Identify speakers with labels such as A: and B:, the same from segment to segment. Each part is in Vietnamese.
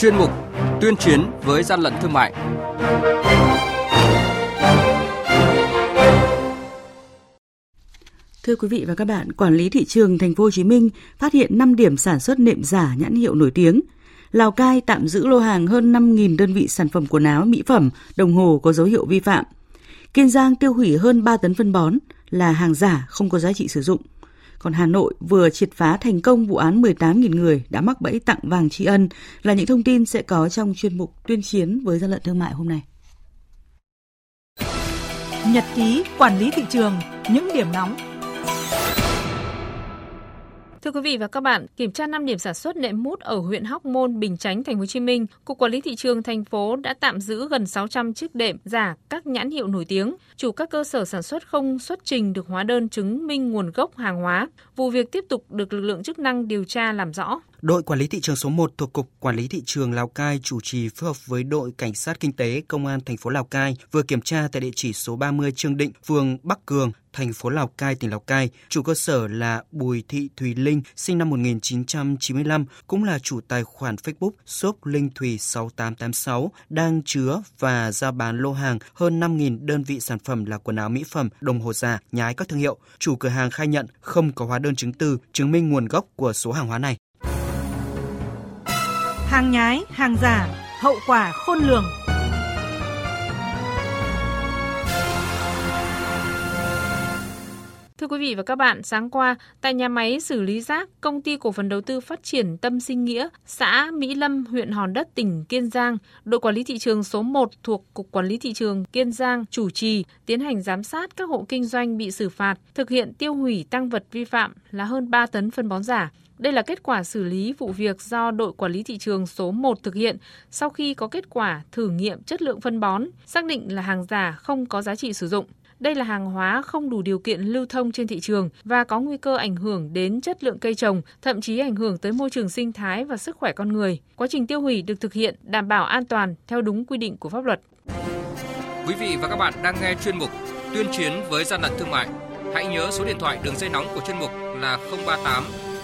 A: chuyên mục Tuyên chiến với gian lận thương mại.
B: Thưa quý vị và các bạn, quản lý thị trường thành phố Hồ Chí Minh phát hiện 5 điểm sản xuất nệm giả nhãn hiệu nổi tiếng. Lào Cai tạm giữ lô hàng hơn 5.000 đơn vị sản phẩm quần áo, mỹ phẩm, đồng hồ có dấu hiệu vi phạm. Kiên Giang tiêu hủy hơn 3 tấn phân bón là hàng giả không có giá trị sử dụng. Còn Hà Nội vừa triệt phá thành công vụ án 18.000 người đã mắc bẫy tặng vàng tri ân là những thông tin sẽ có trong chuyên mục tuyên chiến với gian lận thương mại hôm nay.
C: Nhật ký quản lý thị trường, những điểm nóng
D: Thưa quý vị và các bạn, kiểm tra 5 điểm sản xuất nệm mút ở huyện Hóc Môn, Bình Chánh, Thành phố Hồ Chí Minh, Cục Quản lý thị trường thành phố đã tạm giữ gần 600 chiếc đệm giả các nhãn hiệu nổi tiếng. Chủ các cơ sở sản xuất không xuất trình được hóa đơn chứng minh nguồn gốc hàng hóa. Vụ việc tiếp tục được lực lượng chức năng điều tra làm rõ.
E: Đội quản lý thị trường số 1 thuộc Cục Quản lý thị trường Lào Cai chủ trì phối hợp với đội cảnh sát kinh tế công an thành phố Lào Cai vừa kiểm tra tại địa chỉ số 30 Trương Định, phường Bắc Cường, thành phố Lào Cai, tỉnh Lào Cai. Chủ cơ sở là Bùi Thị Thùy Linh, sinh năm 1995, cũng là chủ tài khoản Facebook shop Linh Thùy 6886, đang chứa và giao bán lô hàng hơn 5.000 đơn vị sản phẩm là quần áo mỹ phẩm, đồng hồ giả, nhái các thương hiệu. Chủ cửa hàng khai nhận không có hóa đơn chứng từ chứng minh nguồn gốc của số hàng hóa này.
C: Hàng nhái, hàng giả, hậu quả khôn lường.
D: Thưa quý vị và các bạn, sáng qua, tại nhà máy xử lý rác, công ty cổ phần đầu tư phát triển Tâm Sinh Nghĩa, xã Mỹ Lâm, huyện Hòn Đất, tỉnh Kiên Giang, đội quản lý thị trường số 1 thuộc Cục Quản lý thị trường Kiên Giang chủ trì tiến hành giám sát các hộ kinh doanh bị xử phạt, thực hiện tiêu hủy tăng vật vi phạm là hơn 3 tấn phân bón giả. Đây là kết quả xử lý vụ việc do đội quản lý thị trường số 1 thực hiện sau khi có kết quả thử nghiệm chất lượng phân bón, xác định là hàng giả không có giá trị sử dụng. Đây là hàng hóa không đủ điều kiện lưu thông trên thị trường và có nguy cơ ảnh hưởng đến chất lượng cây trồng, thậm chí ảnh hưởng tới môi trường sinh thái và sức khỏe con người. Quá trình tiêu hủy được thực hiện đảm bảo an toàn theo đúng quy định của pháp luật.
A: Quý vị và các bạn đang nghe chuyên mục Tuyên chiến với gian lận thương mại. Hãy nhớ số điện thoại đường dây nóng của chuyên mục là 038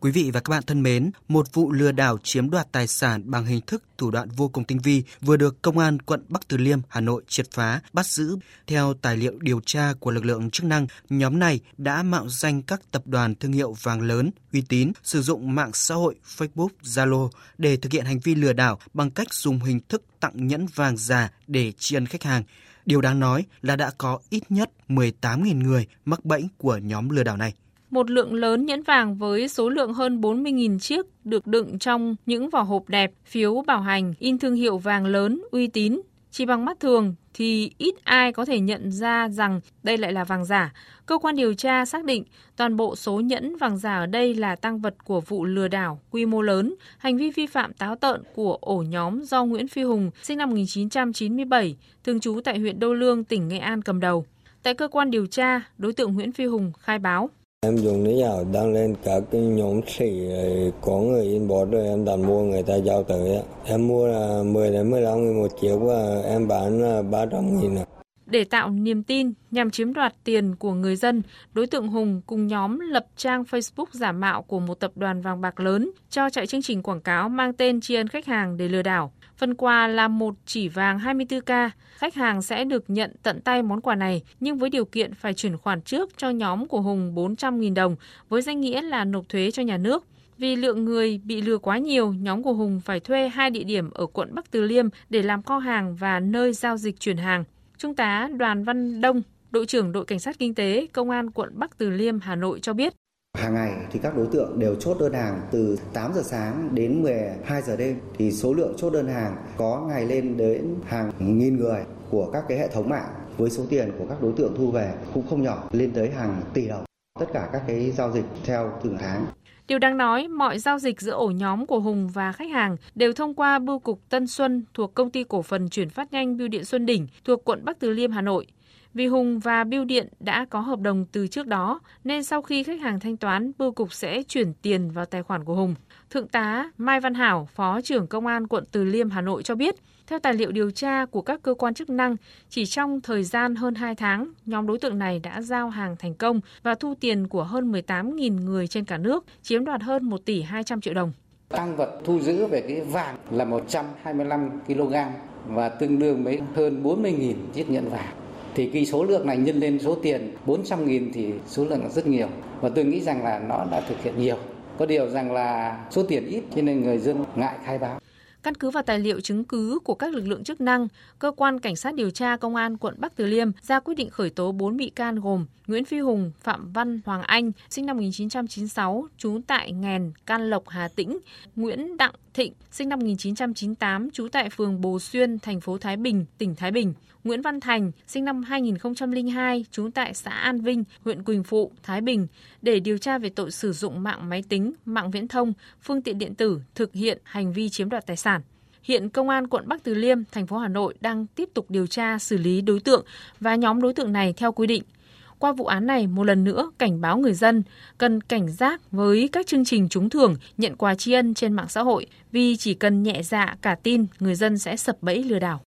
E: Quý vị và các bạn thân mến, một vụ lừa đảo chiếm đoạt tài sản bằng hình thức thủ đoạn vô cùng tinh vi vừa được Công an quận Bắc Từ Liêm, Hà Nội triệt phá, bắt giữ. Theo tài liệu điều tra của lực lượng chức năng, nhóm này đã mạo danh các tập đoàn thương hiệu vàng lớn, uy tín, sử dụng mạng xã hội Facebook, Zalo để thực hiện hành vi lừa đảo bằng cách dùng hình thức tặng nhẫn vàng giả để tri ân khách hàng. Điều đáng nói là đã có ít nhất 18.000 người mắc bẫy của nhóm lừa đảo này.
D: Một lượng lớn nhẫn vàng với số lượng hơn 40.000 chiếc được đựng trong những vỏ hộp đẹp, phiếu bảo hành, in thương hiệu vàng lớn, uy tín. Chỉ bằng mắt thường thì ít ai có thể nhận ra rằng đây lại là vàng giả. Cơ quan điều tra xác định toàn bộ số nhẫn vàng giả ở đây là tăng vật của vụ lừa đảo quy mô lớn, hành vi vi phạm táo tợn của ổ nhóm do Nguyễn Phi Hùng, sinh năm 1997, thường trú tại huyện Đô Lương, tỉnh Nghệ An cầm đầu. Tại cơ quan điều tra, đối tượng Nguyễn Phi Hùng khai báo.
F: Em dùng lý do đăng lên các cái nhóm sỉ có người inbox rồi em đặt mua người ta giao tới. Em mua là 10 đến 15 nghìn một chiếc và em bán là 300 nghìn.
D: Để tạo niềm tin nhằm chiếm đoạt tiền của người dân, đối tượng Hùng cùng nhóm lập trang Facebook giả mạo của một tập đoàn vàng bạc lớn cho chạy chương trình quảng cáo mang tên tri ân khách hàng để lừa đảo. Phần quà là một chỉ vàng 24K. Khách hàng sẽ được nhận tận tay món quà này, nhưng với điều kiện phải chuyển khoản trước cho nhóm của Hùng 400.000 đồng, với danh nghĩa là nộp thuế cho nhà nước. Vì lượng người bị lừa quá nhiều, nhóm của Hùng phải thuê hai địa điểm ở quận Bắc Từ Liêm để làm kho hàng và nơi giao dịch chuyển hàng. Trung tá Đoàn Văn Đông, đội trưởng đội cảnh sát kinh tế công an quận Bắc Từ Liêm, Hà Nội cho biết.
G: Hàng ngày thì các đối tượng đều chốt đơn hàng từ 8 giờ sáng đến 12 giờ đêm thì số lượng chốt đơn hàng có ngày lên đến hàng nghìn người của các cái hệ thống mạng với số tiền của các đối tượng thu về cũng không nhỏ lên tới hàng tỷ đồng. Tất cả các cái giao dịch theo từng tháng.
D: Điều đáng nói, mọi giao dịch giữa ổ nhóm của Hùng và khách hàng đều thông qua bưu cục Tân Xuân thuộc công ty cổ phần chuyển phát nhanh Bưu điện Xuân Đỉnh thuộc quận Bắc Từ Liêm, Hà Nội. Vì Hùng và Bưu điện đã có hợp đồng từ trước đó, nên sau khi khách hàng thanh toán, bưu cục sẽ chuyển tiền vào tài khoản của Hùng. Thượng tá Mai Văn Hảo, Phó trưởng Công an quận Từ Liêm, Hà Nội cho biết, theo tài liệu điều tra của các cơ quan chức năng, chỉ trong thời gian hơn 2 tháng, nhóm đối tượng này đã giao hàng thành công và thu tiền của hơn 18.000 người trên cả nước, chiếm đoạt hơn 1 tỷ 200 triệu đồng.
H: Tăng vật thu giữ về cái vàng là 125 kg và tương đương với hơn 40.000 chiếc nhẫn vàng thì cái số lượng này nhân lên số tiền 400.000 thì số lượng là rất nhiều. Và tôi nghĩ rằng là nó đã thực hiện nhiều. Có điều rằng là số tiền ít cho nên người dân ngại khai báo.
D: Căn cứ vào tài liệu chứng cứ của các lực lượng chức năng, cơ quan cảnh sát điều tra công an quận Bắc Từ Liêm ra quyết định khởi tố 4 bị can gồm Nguyễn Phi Hùng, Phạm Văn Hoàng Anh, sinh năm 1996, trú tại Nghèn, Can Lộc, Hà Tĩnh, Nguyễn Đặng Thịnh, sinh năm 1998, trú tại phường Bồ Xuyên, thành phố Thái Bình, tỉnh Thái Bình, Nguyễn Văn Thành, sinh năm 2002, trú tại xã An Vinh, huyện Quỳnh Phụ, Thái Bình, để điều tra về tội sử dụng mạng máy tính, mạng viễn thông, phương tiện điện tử thực hiện hành vi chiếm đoạt tài sản. Hiện Công an quận Bắc Từ Liêm, thành phố Hà Nội đang tiếp tục điều tra xử lý đối tượng và nhóm đối tượng này theo quy định. Qua vụ án này, một lần nữa cảnh báo người dân cần cảnh giác với các chương trình trúng thưởng, nhận quà tri ân trên mạng xã hội vì chỉ cần nhẹ dạ cả tin, người dân sẽ sập bẫy lừa đảo.